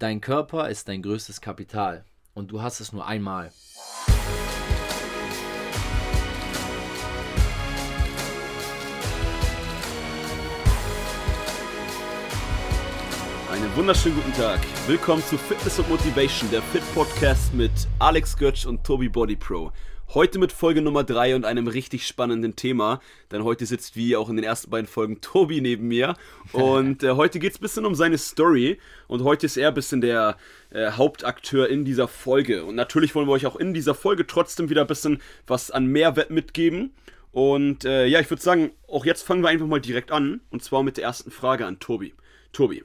Dein Körper ist dein größtes Kapital und du hast es nur einmal. Einen wunderschönen guten Tag. Willkommen zu Fitness und Motivation, der Fit Podcast mit Alex Götz und Tobi Body Pro. Heute mit Folge Nummer 3 und einem richtig spannenden Thema, denn heute sitzt wie auch in den ersten beiden Folgen Tobi neben mir und äh, heute geht es ein bisschen um seine Story und heute ist er ein bisschen der äh, Hauptakteur in dieser Folge und natürlich wollen wir euch auch in dieser Folge trotzdem wieder ein bisschen was an Mehrwert mitgeben und äh, ja, ich würde sagen, auch jetzt fangen wir einfach mal direkt an und zwar mit der ersten Frage an Tobi. Tobi,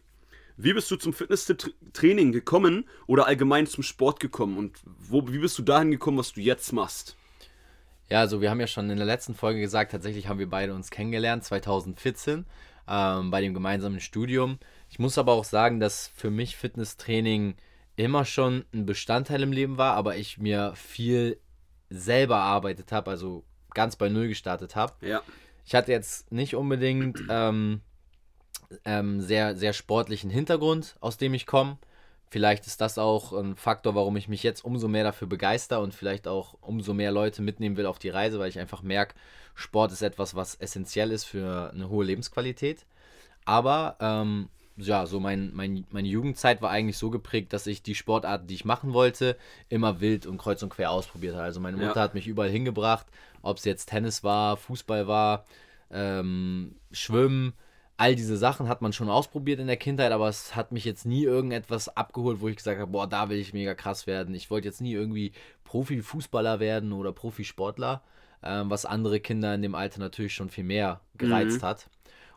wie bist du zum Fitnesstraining gekommen oder allgemein zum Sport gekommen und wo, wie bist du dahin gekommen, was du jetzt machst? Ja, also wir haben ja schon in der letzten Folge gesagt, tatsächlich haben wir beide uns kennengelernt, 2014, ähm, bei dem gemeinsamen Studium. Ich muss aber auch sagen, dass für mich Fitnesstraining immer schon ein Bestandteil im Leben war, aber ich mir viel selber erarbeitet habe, also ganz bei Null gestartet habe. Ja. Ich hatte jetzt nicht unbedingt ähm, ähm, sehr, sehr sportlichen Hintergrund, aus dem ich komme. Vielleicht ist das auch ein Faktor, warum ich mich jetzt umso mehr dafür begeister und vielleicht auch umso mehr Leute mitnehmen will auf die Reise, weil ich einfach merke, Sport ist etwas, was essentiell ist für eine hohe Lebensqualität. Aber ähm, ja, so mein, mein, meine Jugendzeit war eigentlich so geprägt, dass ich die Sportarten, die ich machen wollte, immer wild und kreuz und quer ausprobiert habe. Also meine Mutter ja. hat mich überall hingebracht, ob es jetzt Tennis war, Fußball war, ähm, Schwimmen, all diese Sachen hat man schon ausprobiert in der Kindheit, aber es hat mich jetzt nie irgendetwas abgeholt, wo ich gesagt habe, boah, da will ich mega krass werden. Ich wollte jetzt nie irgendwie Profifußballer werden oder Profisportler, ähm, was andere Kinder in dem Alter natürlich schon viel mehr gereizt mhm. hat.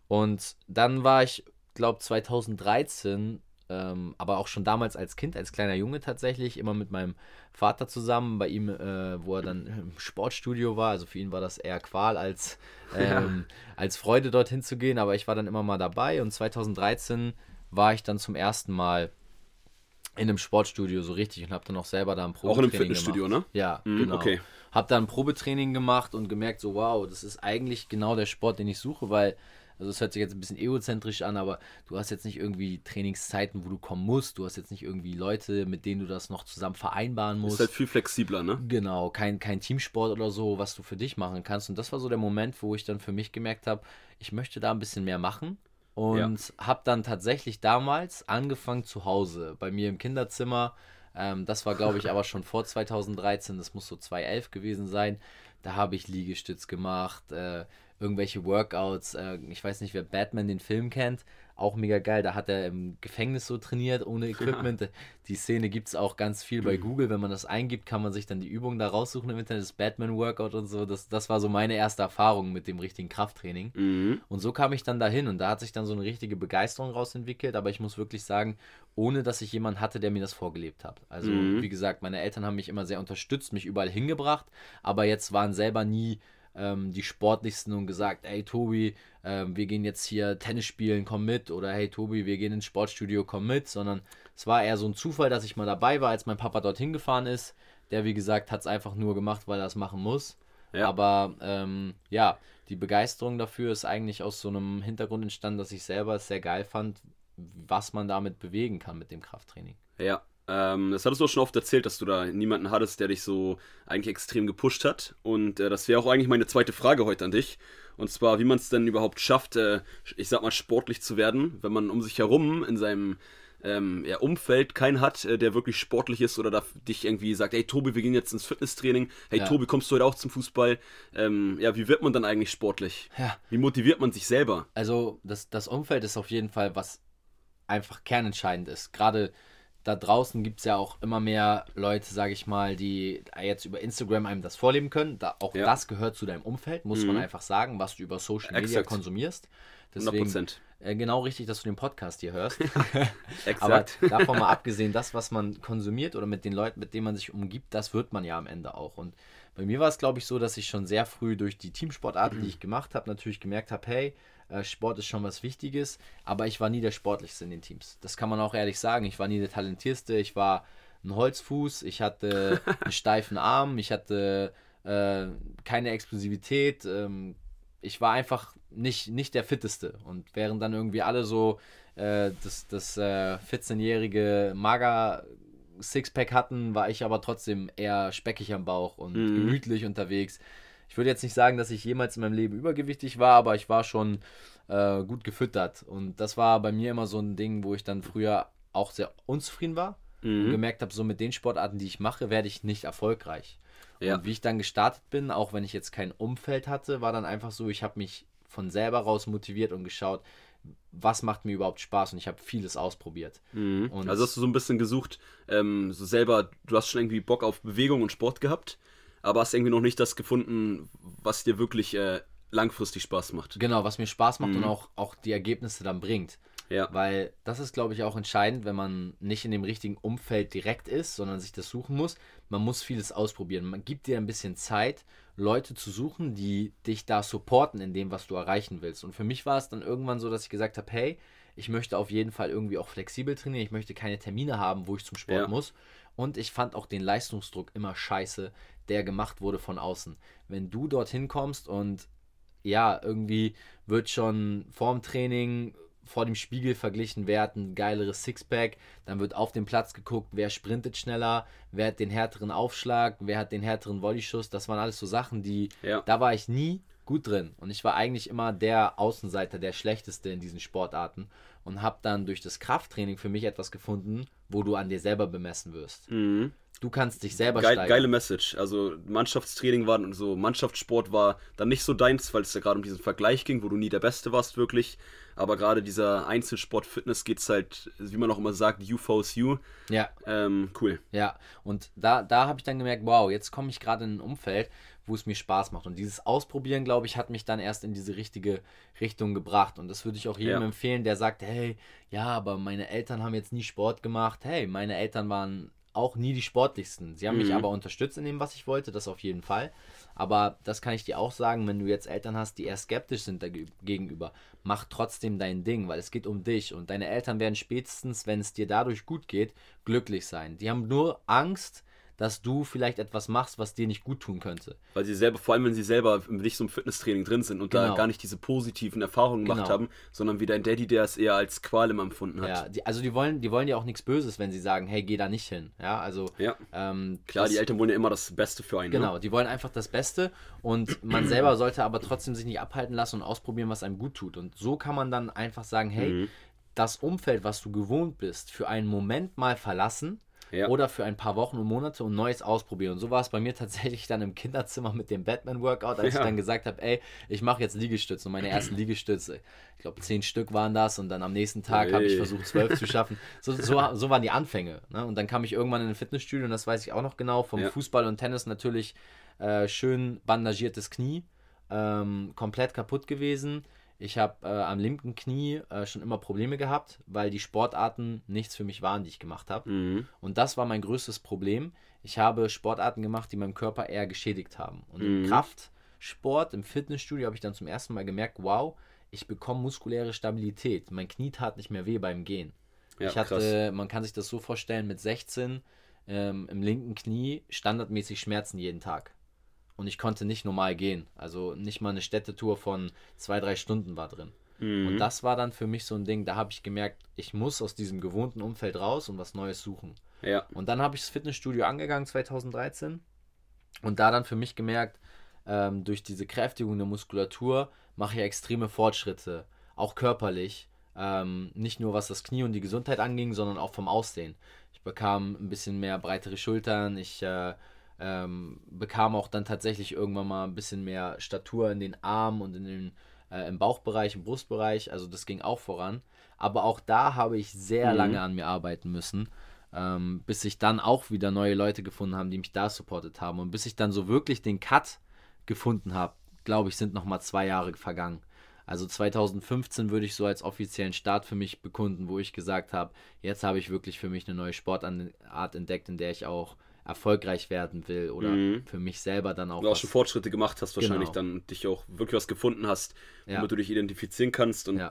Und dann war ich, glaube 2013 ähm, aber auch schon damals als Kind, als kleiner Junge tatsächlich, immer mit meinem Vater zusammen, bei ihm, äh, wo er dann im Sportstudio war. Also für ihn war das eher Qual als, ähm, ja. als Freude, dorthin zu gehen. Aber ich war dann immer mal dabei und 2013 war ich dann zum ersten Mal in einem Sportstudio so richtig und habe dann auch selber da ein Probetraining gemacht. Auch in einem Fitnessstudio, gemacht. ne? Ja, mhm, genau. Okay. Habe dann ein Probetraining gemacht und gemerkt, so wow, das ist eigentlich genau der Sport, den ich suche, weil also es hört sich jetzt ein bisschen egozentrisch an, aber du hast jetzt nicht irgendwie Trainingszeiten, wo du kommen musst. Du hast jetzt nicht irgendwie Leute, mit denen du das noch zusammen vereinbaren musst. Ist halt viel flexibler, ne? Genau, kein, kein Teamsport oder so, was du für dich machen kannst. Und das war so der Moment, wo ich dann für mich gemerkt habe, ich möchte da ein bisschen mehr machen. Und ja. habe dann tatsächlich damals angefangen zu Hause, bei mir im Kinderzimmer. Ähm, das war, glaube ich, aber schon vor 2013, das muss so 2011 gewesen sein. Da habe ich Liegestütz gemacht, äh, irgendwelche Workouts. Äh, ich weiß nicht, wer Batman den Film kennt. Auch mega geil. Da hat er im Gefängnis so trainiert, ohne Equipment. Ja. Die Szene gibt es auch ganz viel bei Google. Wenn man das eingibt, kann man sich dann die Übungen da raussuchen im Internet. Das Batman-Workout und so. Das, das war so meine erste Erfahrung mit dem richtigen Krafttraining. Mhm. Und so kam ich dann dahin. Und da hat sich dann so eine richtige Begeisterung rausentwickelt. Aber ich muss wirklich sagen, ohne dass ich jemanden hatte, der mir das vorgelebt hat. Also, mhm. wie gesagt, meine Eltern haben mich immer sehr unterstützt, mich überall hingebracht. Aber jetzt waren selber nie ähm, die sportlichsten und gesagt, hey Tobi, ähm, wir gehen jetzt hier Tennis spielen, komm mit. Oder hey Tobi, wir gehen ins Sportstudio, komm mit. Sondern es war eher so ein Zufall, dass ich mal dabei war, als mein Papa dorthin gefahren ist. Der, wie gesagt, hat es einfach nur gemacht, weil er es machen muss. Ja. Aber ähm, ja, die Begeisterung dafür ist eigentlich aus so einem Hintergrund entstanden, dass ich selber es sehr geil fand, was man damit bewegen kann mit dem Krafttraining. Ja, ähm, das hattest du auch schon oft erzählt, dass du da niemanden hattest, der dich so eigentlich extrem gepusht hat. Und äh, das wäre auch eigentlich meine zweite Frage heute an dich. Und zwar, wie man es denn überhaupt schafft, äh, ich sag mal, sportlich zu werden, wenn man um sich herum in seinem ähm, ja, Umfeld keinen hat, äh, der wirklich sportlich ist oder da dich irgendwie sagt, hey Tobi, wir gehen jetzt ins Fitnesstraining, hey ja. Tobi, kommst du heute auch zum Fußball? Ähm, ja, wie wird man dann eigentlich sportlich? Ja. Wie motiviert man sich selber? Also das, das Umfeld ist auf jeden Fall was einfach kernentscheidend ist. Gerade da draußen gibt es ja auch immer mehr Leute, sage ich mal, die jetzt über Instagram einem das vorleben können. Da, auch ja. das gehört zu deinem Umfeld, muss mhm. man einfach sagen, was du über Social Media Exakt. konsumierst. Deswegen, 100%. Äh, genau richtig, dass du den Podcast hier hörst. Aber davon mal abgesehen, das, was man konsumiert oder mit den Leuten, mit denen man sich umgibt, das wird man ja am Ende auch. Und bei mir war es, glaube ich, so, dass ich schon sehr früh durch die Teamsportarten, die ich gemacht habe, natürlich gemerkt habe, hey, äh, Sport ist schon was Wichtiges, aber ich war nie der Sportlichste in den Teams. Das kann man auch ehrlich sagen. Ich war nie der Talentierste. Ich war ein Holzfuß, ich hatte einen steifen Arm, ich hatte äh, keine Explosivität. Ähm, ich war einfach nicht, nicht der Fitteste. Und während dann irgendwie alle so äh, das, das äh, 14-jährige Mager Sixpack hatten, war ich aber trotzdem eher speckig am Bauch und mhm. gemütlich unterwegs. Ich würde jetzt nicht sagen, dass ich jemals in meinem Leben übergewichtig war, aber ich war schon äh, gut gefüttert. Und das war bei mir immer so ein Ding, wo ich dann früher auch sehr unzufrieden war mhm. und gemerkt habe, so mit den Sportarten, die ich mache, werde ich nicht erfolgreich. Ja. Und wie ich dann gestartet bin, auch wenn ich jetzt kein Umfeld hatte, war dann einfach so, ich habe mich von selber raus motiviert und geschaut, was macht mir überhaupt Spaß und ich habe vieles ausprobiert. Mhm. also hast du so ein bisschen gesucht, ähm, so selber, du hast schon irgendwie Bock auf Bewegung und Sport gehabt, aber hast irgendwie noch nicht das gefunden, was dir wirklich äh, langfristig Spaß macht. Genau, was mir Spaß macht mhm. und auch, auch die Ergebnisse dann bringt. Ja. Weil das ist, glaube ich, auch entscheidend, wenn man nicht in dem richtigen Umfeld direkt ist, sondern sich das suchen muss. Man muss vieles ausprobieren. Man gibt dir ein bisschen Zeit, Leute zu suchen, die dich da supporten in dem, was du erreichen willst. Und für mich war es dann irgendwann so, dass ich gesagt habe, hey, ich möchte auf jeden Fall irgendwie auch flexibel trainieren. Ich möchte keine Termine haben, wo ich zum Sport ja. muss. Und ich fand auch den Leistungsdruck immer scheiße, der gemacht wurde von außen. Wenn du dorthin kommst und ja, irgendwie wird schon vorm Training vor dem Spiegel verglichen, wer hat ein geileres Sixpack, dann wird auf dem Platz geguckt, wer sprintet schneller, wer hat den härteren Aufschlag, wer hat den härteren Volleyschuss, das waren alles so Sachen, die, ja. da war ich nie gut drin und ich war eigentlich immer der Außenseiter, der Schlechteste in diesen Sportarten und habe dann durch das Krafttraining für mich etwas gefunden, wo du an dir selber bemessen wirst. Mhm. Du kannst dich selber Geil, steigern. Geile Message. Also Mannschaftstraining war und so Mannschaftssport war dann nicht so deins, weil es ja gerade um diesen Vergleich ging, wo du nie der Beste warst wirklich. Aber gerade dieser Einzelsport Fitness geht es halt, wie man auch immer sagt, you force you. Ja. Ähm, cool. Ja. Und da, da habe ich dann gemerkt, wow, jetzt komme ich gerade in ein Umfeld, wo es mir Spaß macht. Und dieses Ausprobieren, glaube ich, hat mich dann erst in diese richtige Richtung gebracht. Und das würde ich auch jedem ja. empfehlen, der sagt, hey, ja, aber meine Eltern haben jetzt nie Sport gemacht. Hey, meine Eltern waren auch nie die sportlichsten. Sie haben mhm. mich aber unterstützt in dem, was ich wollte, das auf jeden Fall. Aber das kann ich dir auch sagen, wenn du jetzt Eltern hast, die eher skeptisch sind gegenüber, mach trotzdem dein Ding, weil es geht um dich und deine Eltern werden spätestens, wenn es dir dadurch gut geht, glücklich sein. Die haben nur Angst, dass du vielleicht etwas machst, was dir nicht gut tun könnte. Weil sie selber, vor allem wenn sie selber nicht so im Fitnesstraining drin sind und genau. da gar nicht diese positiven Erfahrungen gemacht genau. haben, sondern wie dein Daddy, der es eher als Qual immer empfunden hat. Ja, die, also die wollen, die wollen ja auch nichts Böses, wenn sie sagen, hey, geh da nicht hin. Ja, also ja. Ähm, klar, das, die Eltern wollen ja immer das Beste für einen. Ne? Genau, ne? die wollen einfach das Beste und man selber sollte aber trotzdem sich nicht abhalten lassen und ausprobieren, was einem gut tut. Und so kann man dann einfach sagen, hey, mhm. das Umfeld, was du gewohnt bist, für einen Moment mal verlassen ja. oder für ein paar Wochen und Monate und Neues ausprobieren. Und so war es bei mir tatsächlich dann im Kinderzimmer mit dem Batman-Workout, als ja. ich dann gesagt habe, ey, ich mache jetzt Liegestütze. Und meine ersten Liegestütze, ich glaube, zehn Stück waren das. Und dann am nächsten Tag habe ich versucht, zwölf zu schaffen. So, so, so waren die Anfänge. Ne? Und dann kam ich irgendwann in ein Fitnessstudio, und das weiß ich auch noch genau, vom ja. Fußball und Tennis natürlich äh, schön bandagiertes Knie, ähm, komplett kaputt gewesen ich habe äh, am linken Knie äh, schon immer Probleme gehabt, weil die Sportarten nichts für mich waren, die ich gemacht habe. Mhm. Und das war mein größtes Problem. Ich habe Sportarten gemacht, die meinem Körper eher geschädigt haben. Und mhm. im Kraftsport, im Fitnessstudio habe ich dann zum ersten Mal gemerkt, wow, ich bekomme muskuläre Stabilität. Mein Knie tat nicht mehr weh beim Gehen. Ja, ich hatte, krass. man kann sich das so vorstellen, mit 16 ähm, im linken Knie standardmäßig Schmerzen jeden Tag und ich konnte nicht normal gehen. Also nicht mal eine Städtetour von zwei, drei Stunden war drin. Mhm. Und das war dann für mich so ein Ding, da habe ich gemerkt, ich muss aus diesem gewohnten Umfeld raus und was Neues suchen. Ja. Und dann habe ich das Fitnessstudio angegangen 2013 und da dann für mich gemerkt, ähm, durch diese Kräftigung der Muskulatur mache ich extreme Fortschritte, auch körperlich. Ähm, nicht nur was das Knie und die Gesundheit anging, sondern auch vom Aussehen. Ich bekam ein bisschen mehr breitere Schultern, ich äh, ähm, bekam auch dann tatsächlich irgendwann mal ein bisschen mehr Statur in den Armen und in den, äh, im Bauchbereich, im Brustbereich. Also das ging auch voran. Aber auch da habe ich sehr mhm. lange an mir arbeiten müssen, ähm, bis ich dann auch wieder neue Leute gefunden habe, die mich da supportet haben. Und bis ich dann so wirklich den Cut gefunden habe, glaube ich, sind noch mal zwei Jahre vergangen. Also 2015 würde ich so als offiziellen Start für mich bekunden, wo ich gesagt habe, jetzt habe ich wirklich für mich eine neue Sportart entdeckt, in der ich auch erfolgreich werden will oder mhm. für mich selber dann auch. Du auch schon Fortschritte gemacht hast, wahrscheinlich genau. dann dich auch wirklich was gefunden hast, ja. womit du dich identifizieren kannst und. Ja.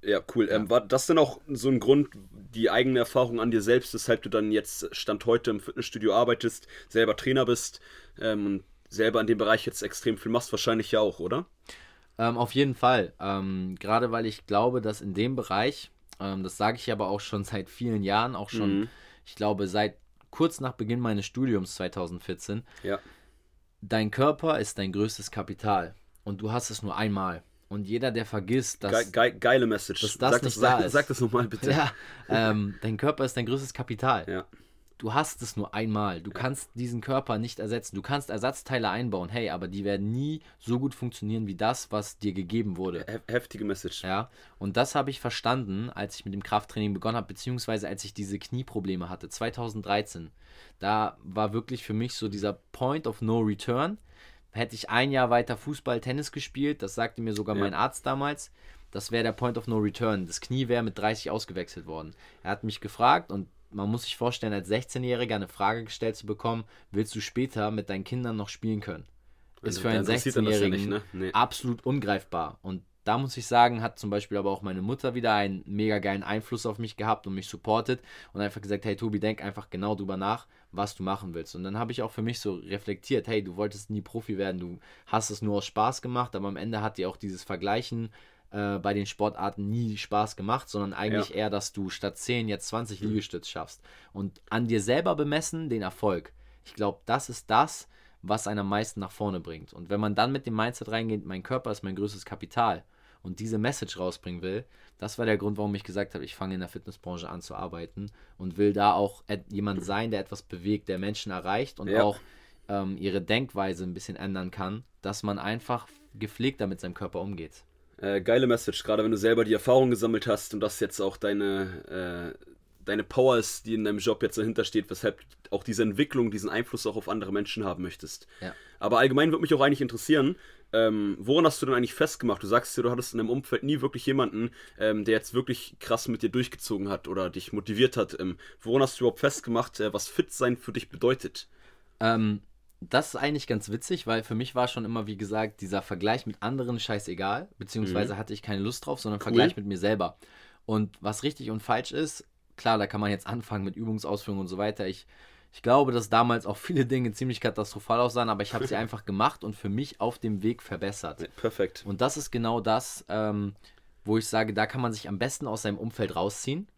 Ja, cool. Ähm, war das denn auch so ein Grund, die eigene Erfahrung an dir selbst, weshalb du dann jetzt Stand heute im Fitnessstudio arbeitest, selber Trainer bist ähm, und selber in dem Bereich jetzt extrem viel machst, wahrscheinlich ja auch, oder? Ähm, auf jeden Fall. Ähm, gerade weil ich glaube, dass in dem Bereich ähm, das sage ich aber auch schon seit vielen Jahren, auch schon, mhm. ich glaube, seit kurz nach Beginn meines Studiums 2014. Ja. Dein Körper ist dein größtes Kapital und du hast es nur einmal. Und jeder, der vergisst, dass. Ge ge geile Message. Dass das sag nicht das, da sag, ist. Sag das nochmal bitte. Ja, ähm, dein Körper ist dein größtes Kapital. Ja du hast es nur einmal. Du kannst diesen Körper nicht ersetzen. Du kannst Ersatzteile einbauen, hey, aber die werden nie so gut funktionieren wie das, was dir gegeben wurde. Heftige Message. Ja, und das habe ich verstanden, als ich mit dem Krafttraining begonnen habe, beziehungsweise als ich diese Knieprobleme hatte, 2013. Da war wirklich für mich so dieser Point of No Return. Hätte ich ein Jahr weiter Fußball, Tennis gespielt, das sagte mir sogar ja. mein Arzt damals, das wäre der Point of No Return. Das Knie wäre mit 30 ausgewechselt worden. Er hat mich gefragt und man muss sich vorstellen, als 16-Jähriger eine Frage gestellt zu bekommen, willst du später mit deinen Kindern noch spielen können? Ist für einen 16-Jährigen ja ne? nee. absolut ungreifbar. Und da muss ich sagen, hat zum Beispiel aber auch meine Mutter wieder einen mega geilen Einfluss auf mich gehabt und mich supportet und einfach gesagt, hey Tobi, denk einfach genau drüber nach, was du machen willst. Und dann habe ich auch für mich so reflektiert, hey, du wolltest nie Profi werden, du hast es nur aus Spaß gemacht, aber am Ende hat dir auch dieses Vergleichen äh, bei den Sportarten nie Spaß gemacht, sondern eigentlich ja. eher, dass du statt 10 jetzt 20 mhm. Liegestütz schaffst. Und an dir selber bemessen den Erfolg. Ich glaube, das ist das, was einen am meisten nach vorne bringt. Und wenn man dann mit dem Mindset reingeht, mein Körper ist mein größtes Kapital und diese Message rausbringen will, das war der Grund, warum ich gesagt habe, ich fange in der Fitnessbranche an zu arbeiten und will da auch jemand sein, der etwas bewegt, der Menschen erreicht und ja. auch ähm, ihre Denkweise ein bisschen ändern kann, dass man einfach gepflegter mit seinem Körper umgeht. Äh, geile Message, gerade wenn du selber die Erfahrung gesammelt hast und das jetzt auch deine, äh, deine Power ist, die in deinem Job jetzt dahinter steht, weshalb auch diese Entwicklung, diesen Einfluss auch auf andere Menschen haben möchtest. Ja. Aber allgemein würde mich auch eigentlich interessieren, ähm, woran hast du denn eigentlich festgemacht? Du sagst ja, du hattest in deinem Umfeld nie wirklich jemanden, ähm, der jetzt wirklich krass mit dir durchgezogen hat oder dich motiviert hat. Ähm, woran hast du überhaupt festgemacht, äh, was fit sein für dich bedeutet? Ähm, das ist eigentlich ganz witzig, weil für mich war schon immer, wie gesagt, dieser Vergleich mit anderen scheißegal, beziehungsweise mhm. hatte ich keine Lust drauf, sondern cool. Vergleich mit mir selber. Und was richtig und falsch ist, klar, da kann man jetzt anfangen mit Übungsausführungen und so weiter. Ich, ich glaube, dass damals auch viele Dinge ziemlich katastrophal aussahen, aber ich habe sie einfach gemacht und für mich auf dem Weg verbessert. Perfekt. Und das ist genau das, ähm, wo ich sage, da kann man sich am besten aus seinem Umfeld rausziehen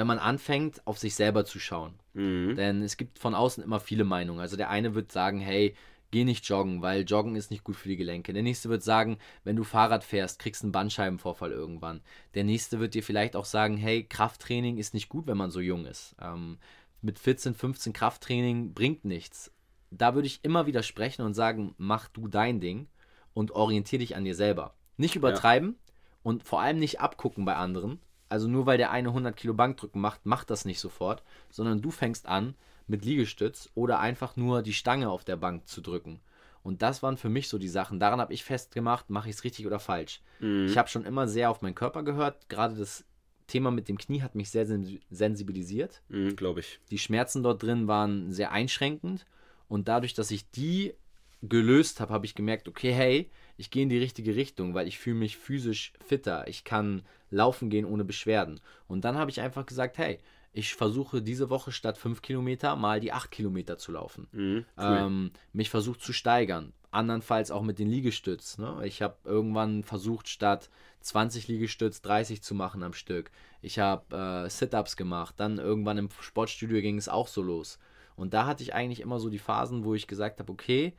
wenn man anfängt, auf sich selber zu schauen. Mhm. Denn es gibt von außen immer viele Meinungen. Also der eine wird sagen, hey, geh nicht joggen, weil Joggen ist nicht gut für die Gelenke. Der nächste wird sagen, wenn du Fahrrad fährst, kriegst du einen Bandscheibenvorfall irgendwann. Der nächste wird dir vielleicht auch sagen, hey, Krafttraining ist nicht gut, wenn man so jung ist. Ähm, mit 14, 15 Krafttraining bringt nichts. Da würde ich immer widersprechen und sagen, mach du dein Ding und orientier dich an dir selber. Nicht übertreiben ja. und vor allem nicht abgucken bei anderen, also nur weil der eine 100 Kilo Bankdrücken macht, macht das nicht sofort, sondern du fängst an mit Liegestütz oder einfach nur die Stange auf der Bank zu drücken. Und das waren für mich so die Sachen. Daran habe ich festgemacht, mache ich es richtig oder falsch. Mhm. Ich habe schon immer sehr auf meinen Körper gehört. Gerade das Thema mit dem Knie hat mich sehr sensibilisiert. Mhm, Glaube ich. Die Schmerzen dort drin waren sehr einschränkend. Und dadurch, dass ich die gelöst habe, habe ich gemerkt, okay, hey, ich gehe in die richtige Richtung, weil ich fühle mich physisch fitter. Ich kann laufen gehen ohne Beschwerden. Und dann habe ich einfach gesagt, hey, ich versuche diese Woche statt 5 Kilometer mal die 8 Kilometer zu laufen. Mhm, cool. ähm, mich versucht zu steigern. Andernfalls auch mit den Liegestütz. Ne? Ich habe irgendwann versucht, statt 20 Liegestütz 30 zu machen am Stück. Ich habe äh, Sit-Ups gemacht. Dann irgendwann im Sportstudio ging es auch so los. Und da hatte ich eigentlich immer so die Phasen, wo ich gesagt habe, okay,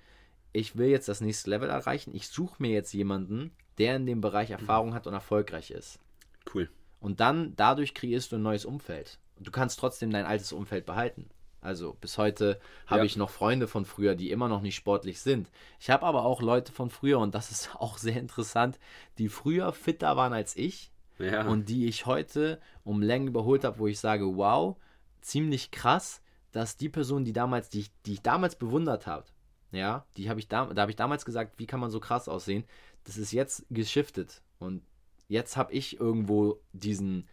ich will jetzt das nächste Level erreichen. Ich suche mir jetzt jemanden, der in dem Bereich Erfahrung hat und erfolgreich ist. Cool. Und dann, dadurch kreierst du ein neues Umfeld. Du kannst trotzdem dein altes Umfeld behalten. Also bis heute habe ja. ich noch Freunde von früher, die immer noch nicht sportlich sind. Ich habe aber auch Leute von früher, und das ist auch sehr interessant, die früher fitter waren als ich ja. und die ich heute um Längen überholt habe, wo ich sage, wow, ziemlich krass, dass die Person, die damals, die ich, die ich damals bewundert habe, ja, die habe ich da, da habe ich damals gesagt, wie kann man so krass aussehen, das ist jetzt geschiftet und jetzt habe ich irgendwo diesen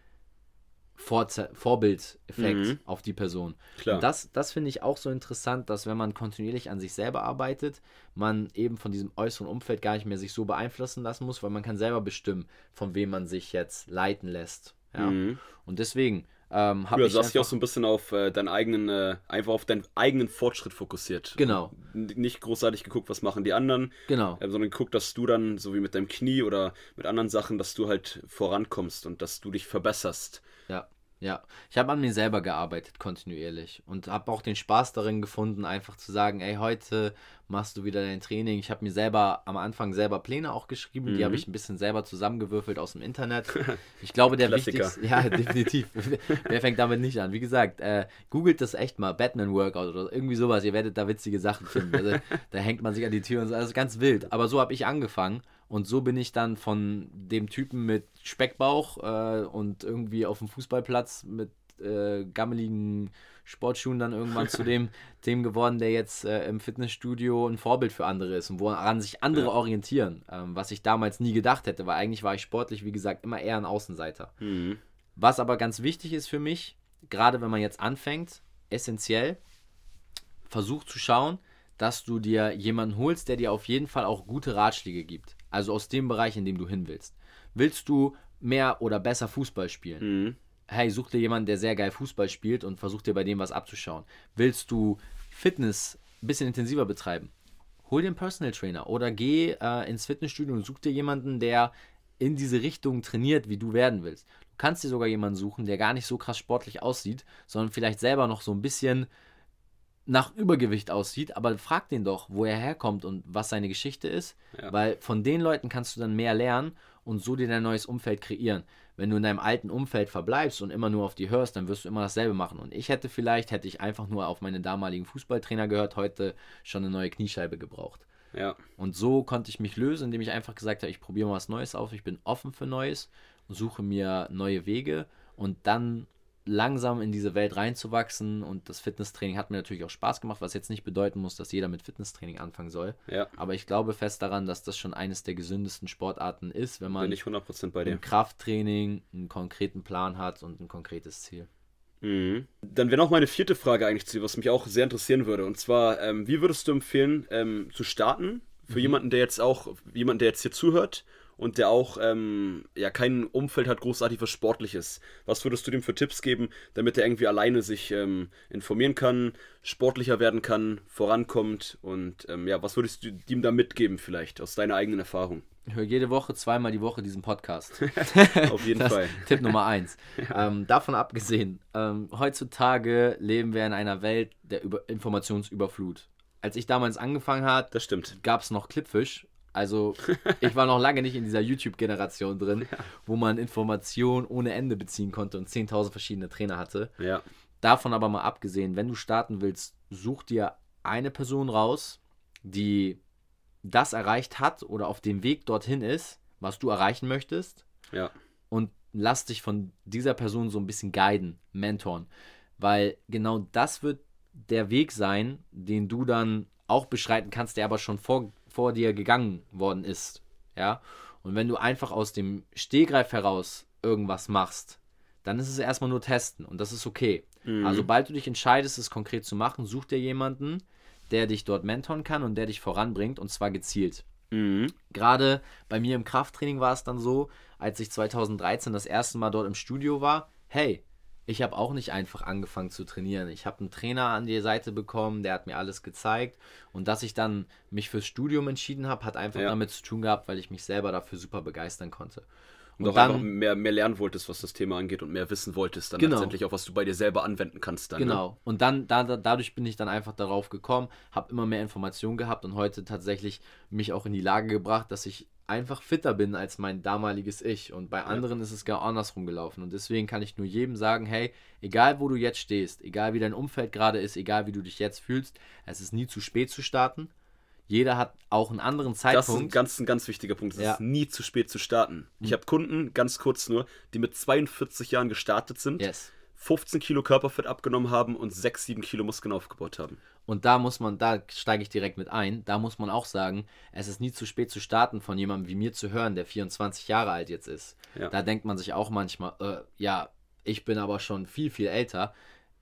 Vorze Vorbildeffekt mhm. auf die Person. Klar. Und das, das finde ich auch so interessant, dass wenn man kontinuierlich an sich selber arbeitet, man eben von diesem äußeren Umfeld gar nicht mehr sich so beeinflussen lassen muss, weil man kann selber bestimmen, von wem man sich jetzt leiten lässt. Ja? Mhm. Und deswegen, Ähm, ja, du hast dich auch so ein bisschen auf äh, deinen eigenen, äh, einfach auf deinen eigenen Fortschritt fokussiert. Genau. Nicht großartig geguckt, was machen die anderen. Genau. Äh, sondern geguckt, dass du dann, so wie mit deinem Knie oder mit anderen Sachen, dass du halt vorankommst und dass du dich verbesserst. Ja. Ja, ich habe an mir selber gearbeitet, kontinuierlich. Und habe auch den Spaß darin gefunden, einfach zu sagen, ey, heute machst du wieder dein Training. Ich habe mir selber am Anfang selber Pläne auch geschrieben. Mhm. Die habe ich ein bisschen selber zusammengewürfelt aus dem Internet. Ich glaube, der wichtigste. Ja, definitiv. Wer fängt damit nicht an? Wie gesagt, äh, googelt das echt mal. Batman Workout oder irgendwie sowas. Ihr werdet da witzige Sachen finden. Also, da hängt man sich an die Tür und so. Das ist ganz wild. Aber so habe ich angefangen. Und so bin ich dann von dem Typen mit Speckbauch äh, und irgendwie auf dem Fußballplatz mit äh, gammeligen Sportschuhen dann irgendwann zu dem, dem geworden, der jetzt äh, im Fitnessstudio ein Vorbild für andere ist und woran sich andere ja. orientieren. Ähm, was ich damals nie gedacht hätte, weil eigentlich war ich sportlich, wie gesagt, immer eher ein Außenseiter. Mhm. Was aber ganz wichtig ist für mich, gerade wenn man jetzt anfängt, essentiell, versuch zu schauen, dass du dir jemanden holst, der dir auf jeden Fall auch gute Ratschläge gibt. Also aus dem Bereich, in dem du hin willst. Willst du mehr oder besser Fußball spielen? Mhm. Hey, such dir jemanden, der sehr geil Fußball spielt und versuch dir bei dem was abzuschauen. Willst du Fitness ein bisschen intensiver betreiben? Hol dir einen Personal Trainer oder geh äh, ins Fitnessstudio und such dir jemanden, der in diese Richtung trainiert, wie du werden willst. Du kannst dir sogar jemanden suchen, der gar nicht so krass sportlich aussieht, sondern vielleicht selber noch so ein bisschen nach Übergewicht aussieht, aber frag den doch, wo er herkommt und was seine Geschichte ist, ja. weil von den Leuten kannst du dann mehr lernen und so dir dein neues Umfeld kreieren. Wenn du in deinem alten Umfeld verbleibst und immer nur auf die hörst, dann wirst du immer dasselbe machen. Und ich hätte vielleicht, hätte ich einfach nur auf meine damaligen Fußballtrainer gehört, heute schon eine neue Kniescheibe gebraucht. Ja. Und so konnte ich mich lösen, indem ich einfach gesagt habe, ich probiere mal was Neues aus, ich bin offen für Neues und suche mir neue Wege und dann langsam in diese Welt reinzuwachsen und das Fitnesstraining hat mir natürlich auch Spaß gemacht, was jetzt nicht bedeuten muss, dass jeder mit Fitnesstraining anfangen soll. Ja. Aber ich glaube fest daran, dass das schon eines der gesündesten Sportarten ist, wenn man Bin ich 100% bei dir. im Krafttraining einen konkreten Plan hat und ein konkretes Ziel. Mhm. Dann wäre noch meine vierte Frage eigentlich zu dir, was mich auch sehr interessieren würde. Und zwar, ähm, wie würdest du empfehlen, ähm, zu starten? Für mhm. jemanden, der jetzt auch, jemanden, der jetzt hier zuhört und der auch ähm, ja kein Umfeld hat großartig was Sportliches. Was würdest du dem für Tipps geben, damit er irgendwie alleine sich ähm, informieren kann, sportlicher werden kann, vorankommt und ähm, ja, was würdest du ihm da mitgeben vielleicht aus deiner eigenen Erfahrung? Ich höre jede Woche, zweimal die Woche diesen Podcast. Auf jeden Fall. Tipp Nummer eins. Ja. Ähm, davon abgesehen, ähm, heutzutage leben wir in einer Welt der Über Informationsüberflut. Als ich damals angefangen habe, gab es noch Clipfish also ich war noch lange nicht in dieser YouTube-Generation drin, ja. wo man Informationen ohne Ende beziehen konnte und 10.000 verschiedene Trainer hatte. Ja. Davon aber mal abgesehen, wenn du starten willst, such dir eine Person raus, die das erreicht hat oder auf dem Weg dorthin ist, was du erreichen möchtest. Ja. Und lass dich von dieser Person so ein bisschen guiden, mentoren. Weil genau das wird der Weg sein, den du dann auch beschreiten kannst, der aber schon vor, vor dir gegangen worden ist. Ja. Und wenn du einfach aus dem Stehgreif heraus irgendwas machst, dann ist es erstmal nur testen und das ist okay. Mhm. Also, sobald du dich entscheidest, es konkret zu machen, such dir jemanden, der dich dort mentoren kann und der dich voranbringt und zwar gezielt. Mhm. Gerade bei mir im Krafttraining war es dann so, als ich 2013 das erste Mal dort im Studio war, hey, ich habe auch nicht einfach angefangen zu trainieren. Ich habe einen Trainer an die Seite bekommen, der hat mir alles gezeigt. Und dass ich dann mich fürs Studium entschieden habe, hat einfach ja. damit zu tun gehabt, weil ich mich selber dafür super begeistern konnte. Und, und auch dann, einfach mehr, mehr lernen wolltest, was das Thema angeht und mehr wissen wolltest, dann genau. letztendlich auch, was du bei dir selber anwenden kannst. Dann, ne? genau. Ne? Und dann, da, dadurch bin ich dann einfach darauf gekommen, habe immer mehr Informationen gehabt und heute tatsächlich mich auch in die Lage gebracht, dass ich einfach fitter bin als mein damaliges Ich. Und bei anderen ja. ist es gar andersrum gelaufen. Und deswegen kann ich nur jedem sagen, hey, egal wo du jetzt stehst, egal wie dein Umfeld gerade ist, egal wie du dich jetzt fühlst, es ist nie zu spät zu starten. Jeder hat auch einen anderen Zeitpunkt. Das ist ein ganz, ein ganz wichtiger Punkt. Es ja. ist nie zu spät zu starten. Ich mhm. habe Kunden, ganz kurz nur, die mit 42 Jahren gestartet sind. Yes 15 Kilo Körperfett abgenommen haben und 6, 7 Kilo Muskeln aufgebaut haben. Und da muss man, da steige ich direkt mit ein, da muss man auch sagen, es ist nie zu spät zu starten, von jemandem wie mir zu hören, der 24 Jahre alt jetzt ist. Ja. Da denkt man sich auch manchmal, äh, ja, ich bin aber schon viel, viel älter.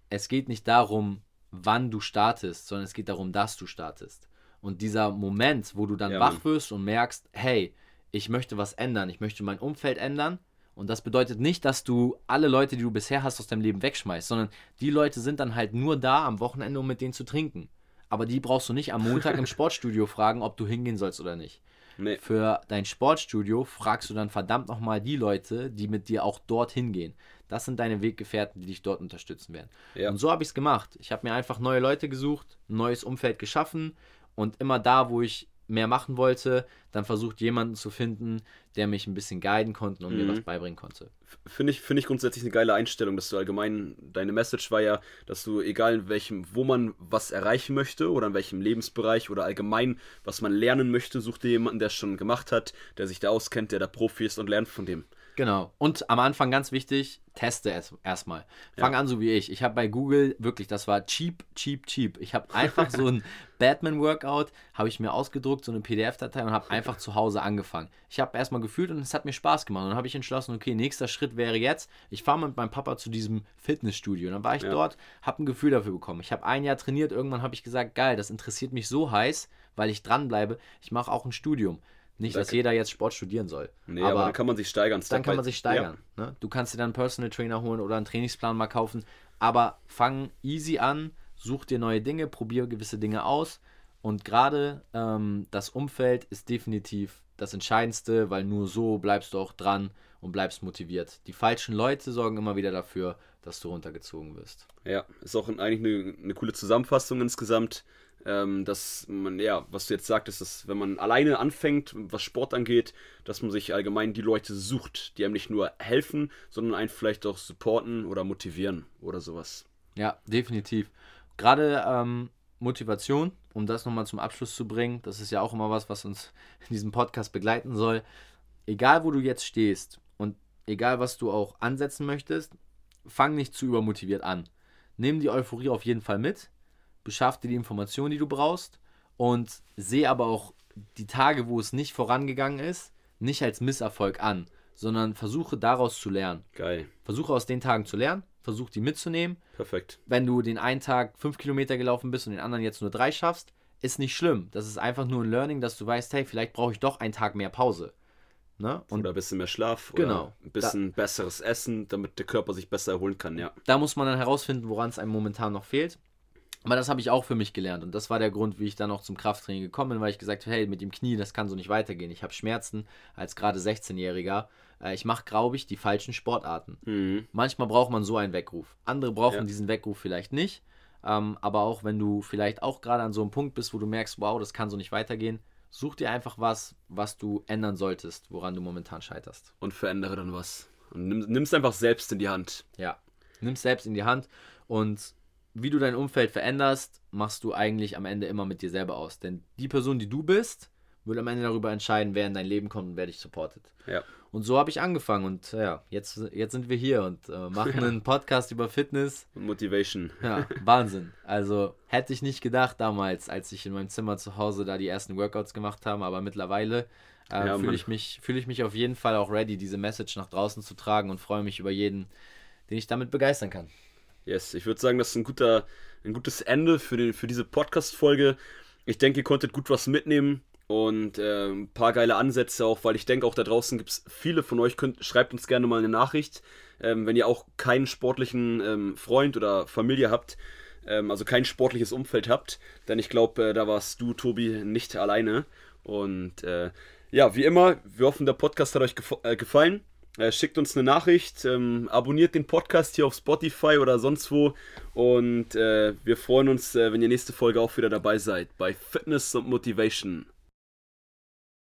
Es geht nicht darum, wann du startest, sondern es geht darum, dass du startest. Und dieser Moment, wo du dann ja, wach wirst und merkst, hey, ich möchte was ändern, ich möchte mein Umfeld ändern Und das bedeutet nicht, dass du alle Leute, die du bisher hast, aus deinem Leben wegschmeißt, sondern die Leute sind dann halt nur da am Wochenende, um mit denen zu trinken. Aber die brauchst du nicht am Montag im Sportstudio fragen, ob du hingehen sollst oder nicht. Nee. Für dein Sportstudio fragst du dann verdammt nochmal die Leute, die mit dir auch dorthin gehen. Das sind deine Weggefährten, die dich dort unterstützen werden. Ja. Und so habe ich es gemacht. Ich habe mir einfach neue Leute gesucht, ein neues Umfeld geschaffen und immer da, wo ich mehr machen wollte, dann versucht jemanden zu finden, der mich ein bisschen guiden konnte und mhm. mir was beibringen konnte. Finde ich, find ich grundsätzlich eine geile Einstellung, dass du allgemein, deine Message war ja, dass du, egal in welchem, wo man was erreichen möchte oder in welchem Lebensbereich oder allgemein, was man lernen möchte, such dir jemanden, der es schon gemacht hat, der sich da auskennt, der da Profi ist und lernt von dem. Genau. Und am Anfang ganz wichtig, teste es erstmal. Fang ja. an so wie ich. Ich habe bei Google wirklich, das war cheap, cheap, cheap. Ich habe einfach so ein Batman-Workout, habe ich mir ausgedruckt, so eine PDF-Datei und habe einfach zu Hause angefangen. Ich habe erstmal gefühlt und es hat mir Spaß gemacht. Und dann habe ich entschlossen, okay, nächster Schritt wäre jetzt, ich fahre mit meinem Papa zu diesem Fitnessstudio. Und dann war ich ja. dort, habe ein Gefühl dafür bekommen. Ich habe ein Jahr trainiert, irgendwann habe ich gesagt, geil, das interessiert mich so heiß, weil ich dranbleibe. Ich mache auch ein Studium. Nicht, dass jeder jetzt Sport studieren soll. Nee, aber, aber dann kann man sich steigern. Dann kann man sich steigern. Ja. Ne? Du kannst dir dann einen Personal Trainer holen oder einen Trainingsplan mal kaufen. Aber fang easy an, such dir neue Dinge, probiere gewisse Dinge aus. Und gerade ähm, das Umfeld ist definitiv das Entscheidendste, weil nur so bleibst du auch dran und bleibst motiviert. Die falschen Leute sorgen immer wieder dafür, dass du runtergezogen wirst. Ja, ist auch eigentlich eine, eine coole Zusammenfassung insgesamt ähm, dass man, ja, was du jetzt sagtest, dass wenn man alleine anfängt, was Sport angeht, dass man sich allgemein die Leute sucht, die einem nicht nur helfen, sondern einen vielleicht auch supporten oder motivieren oder sowas. Ja, definitiv. Gerade ähm, Motivation, um das nochmal zum Abschluss zu bringen, das ist ja auch immer was, was uns in diesem Podcast begleiten soll. Egal, wo du jetzt stehst und egal, was du auch ansetzen möchtest, fang nicht zu übermotiviert an. Nimm die Euphorie auf jeden Fall mit, beschaff dir die Informationen, die du brauchst und sehe aber auch die Tage, wo es nicht vorangegangen ist, nicht als Misserfolg an, sondern versuche daraus zu lernen. Geil. Versuche aus den Tagen zu lernen, versuche die mitzunehmen. Perfekt. Wenn du den einen Tag fünf Kilometer gelaufen bist und den anderen jetzt nur drei schaffst, ist nicht schlimm. Das ist einfach nur ein Learning, dass du weißt, hey, vielleicht brauche ich doch einen Tag mehr Pause. Ne? Und oder ein bisschen mehr Schlaf genau, ein bisschen da, besseres Essen, damit der Körper sich besser erholen kann, ja. Da muss man dann herausfinden, woran es einem momentan noch fehlt. Aber das habe ich auch für mich gelernt und das war der Grund, wie ich dann auch zum Krafttraining gekommen bin, weil ich gesagt habe, hey, mit dem Knie, das kann so nicht weitergehen. Ich habe Schmerzen als gerade 16-Jähriger. Äh, ich mache, glaube ich, die falschen Sportarten. Mhm. Manchmal braucht man so einen Weckruf. Andere brauchen ja. diesen Weckruf vielleicht nicht. Ähm, aber auch wenn du vielleicht auch gerade an so einem Punkt bist, wo du merkst, wow, das kann so nicht weitergehen, such dir einfach was, was du ändern solltest, woran du momentan scheiterst. Und verändere dann was. Und nimm, nimm es einfach selbst in die Hand. Ja, nimm es selbst in die Hand und wie du dein Umfeld veränderst, machst du eigentlich am Ende immer mit dir selber aus. Denn die Person, die du bist, wird am Ende darüber entscheiden, wer in dein Leben kommt und wer dich supportet. Ja. Und so habe ich angefangen und ja, jetzt, jetzt sind wir hier und äh, machen einen Podcast über Fitness. Und Motivation. Ja, Wahnsinn. Also hätte ich nicht gedacht damals, als ich in meinem Zimmer zu Hause da die ersten Workouts gemacht habe, aber mittlerweile äh, ja, fühle ich, mich, fühl ich mich auf jeden Fall auch ready, diese Message nach draußen zu tragen und freue mich über jeden, den ich damit begeistern kann. Yes, ich würde sagen, das ist ein, guter, ein gutes Ende für, den, für diese Podcast-Folge. Ich denke, ihr konntet gut was mitnehmen und äh, ein paar geile Ansätze auch, weil ich denke, auch da draußen gibt es viele von euch. Könnt, schreibt uns gerne mal eine Nachricht, ähm, wenn ihr auch keinen sportlichen ähm, Freund oder Familie habt, ähm, also kein sportliches Umfeld habt. Denn ich glaube, äh, da warst du, Tobi, nicht alleine. Und äh, ja, wie immer, wir hoffen, der Podcast hat euch gef äh, gefallen. Äh, schickt uns eine Nachricht, ähm, abonniert den Podcast hier auf Spotify oder sonst wo und äh, wir freuen uns, äh, wenn ihr nächste Folge auch wieder dabei seid bei Fitness und Motivation.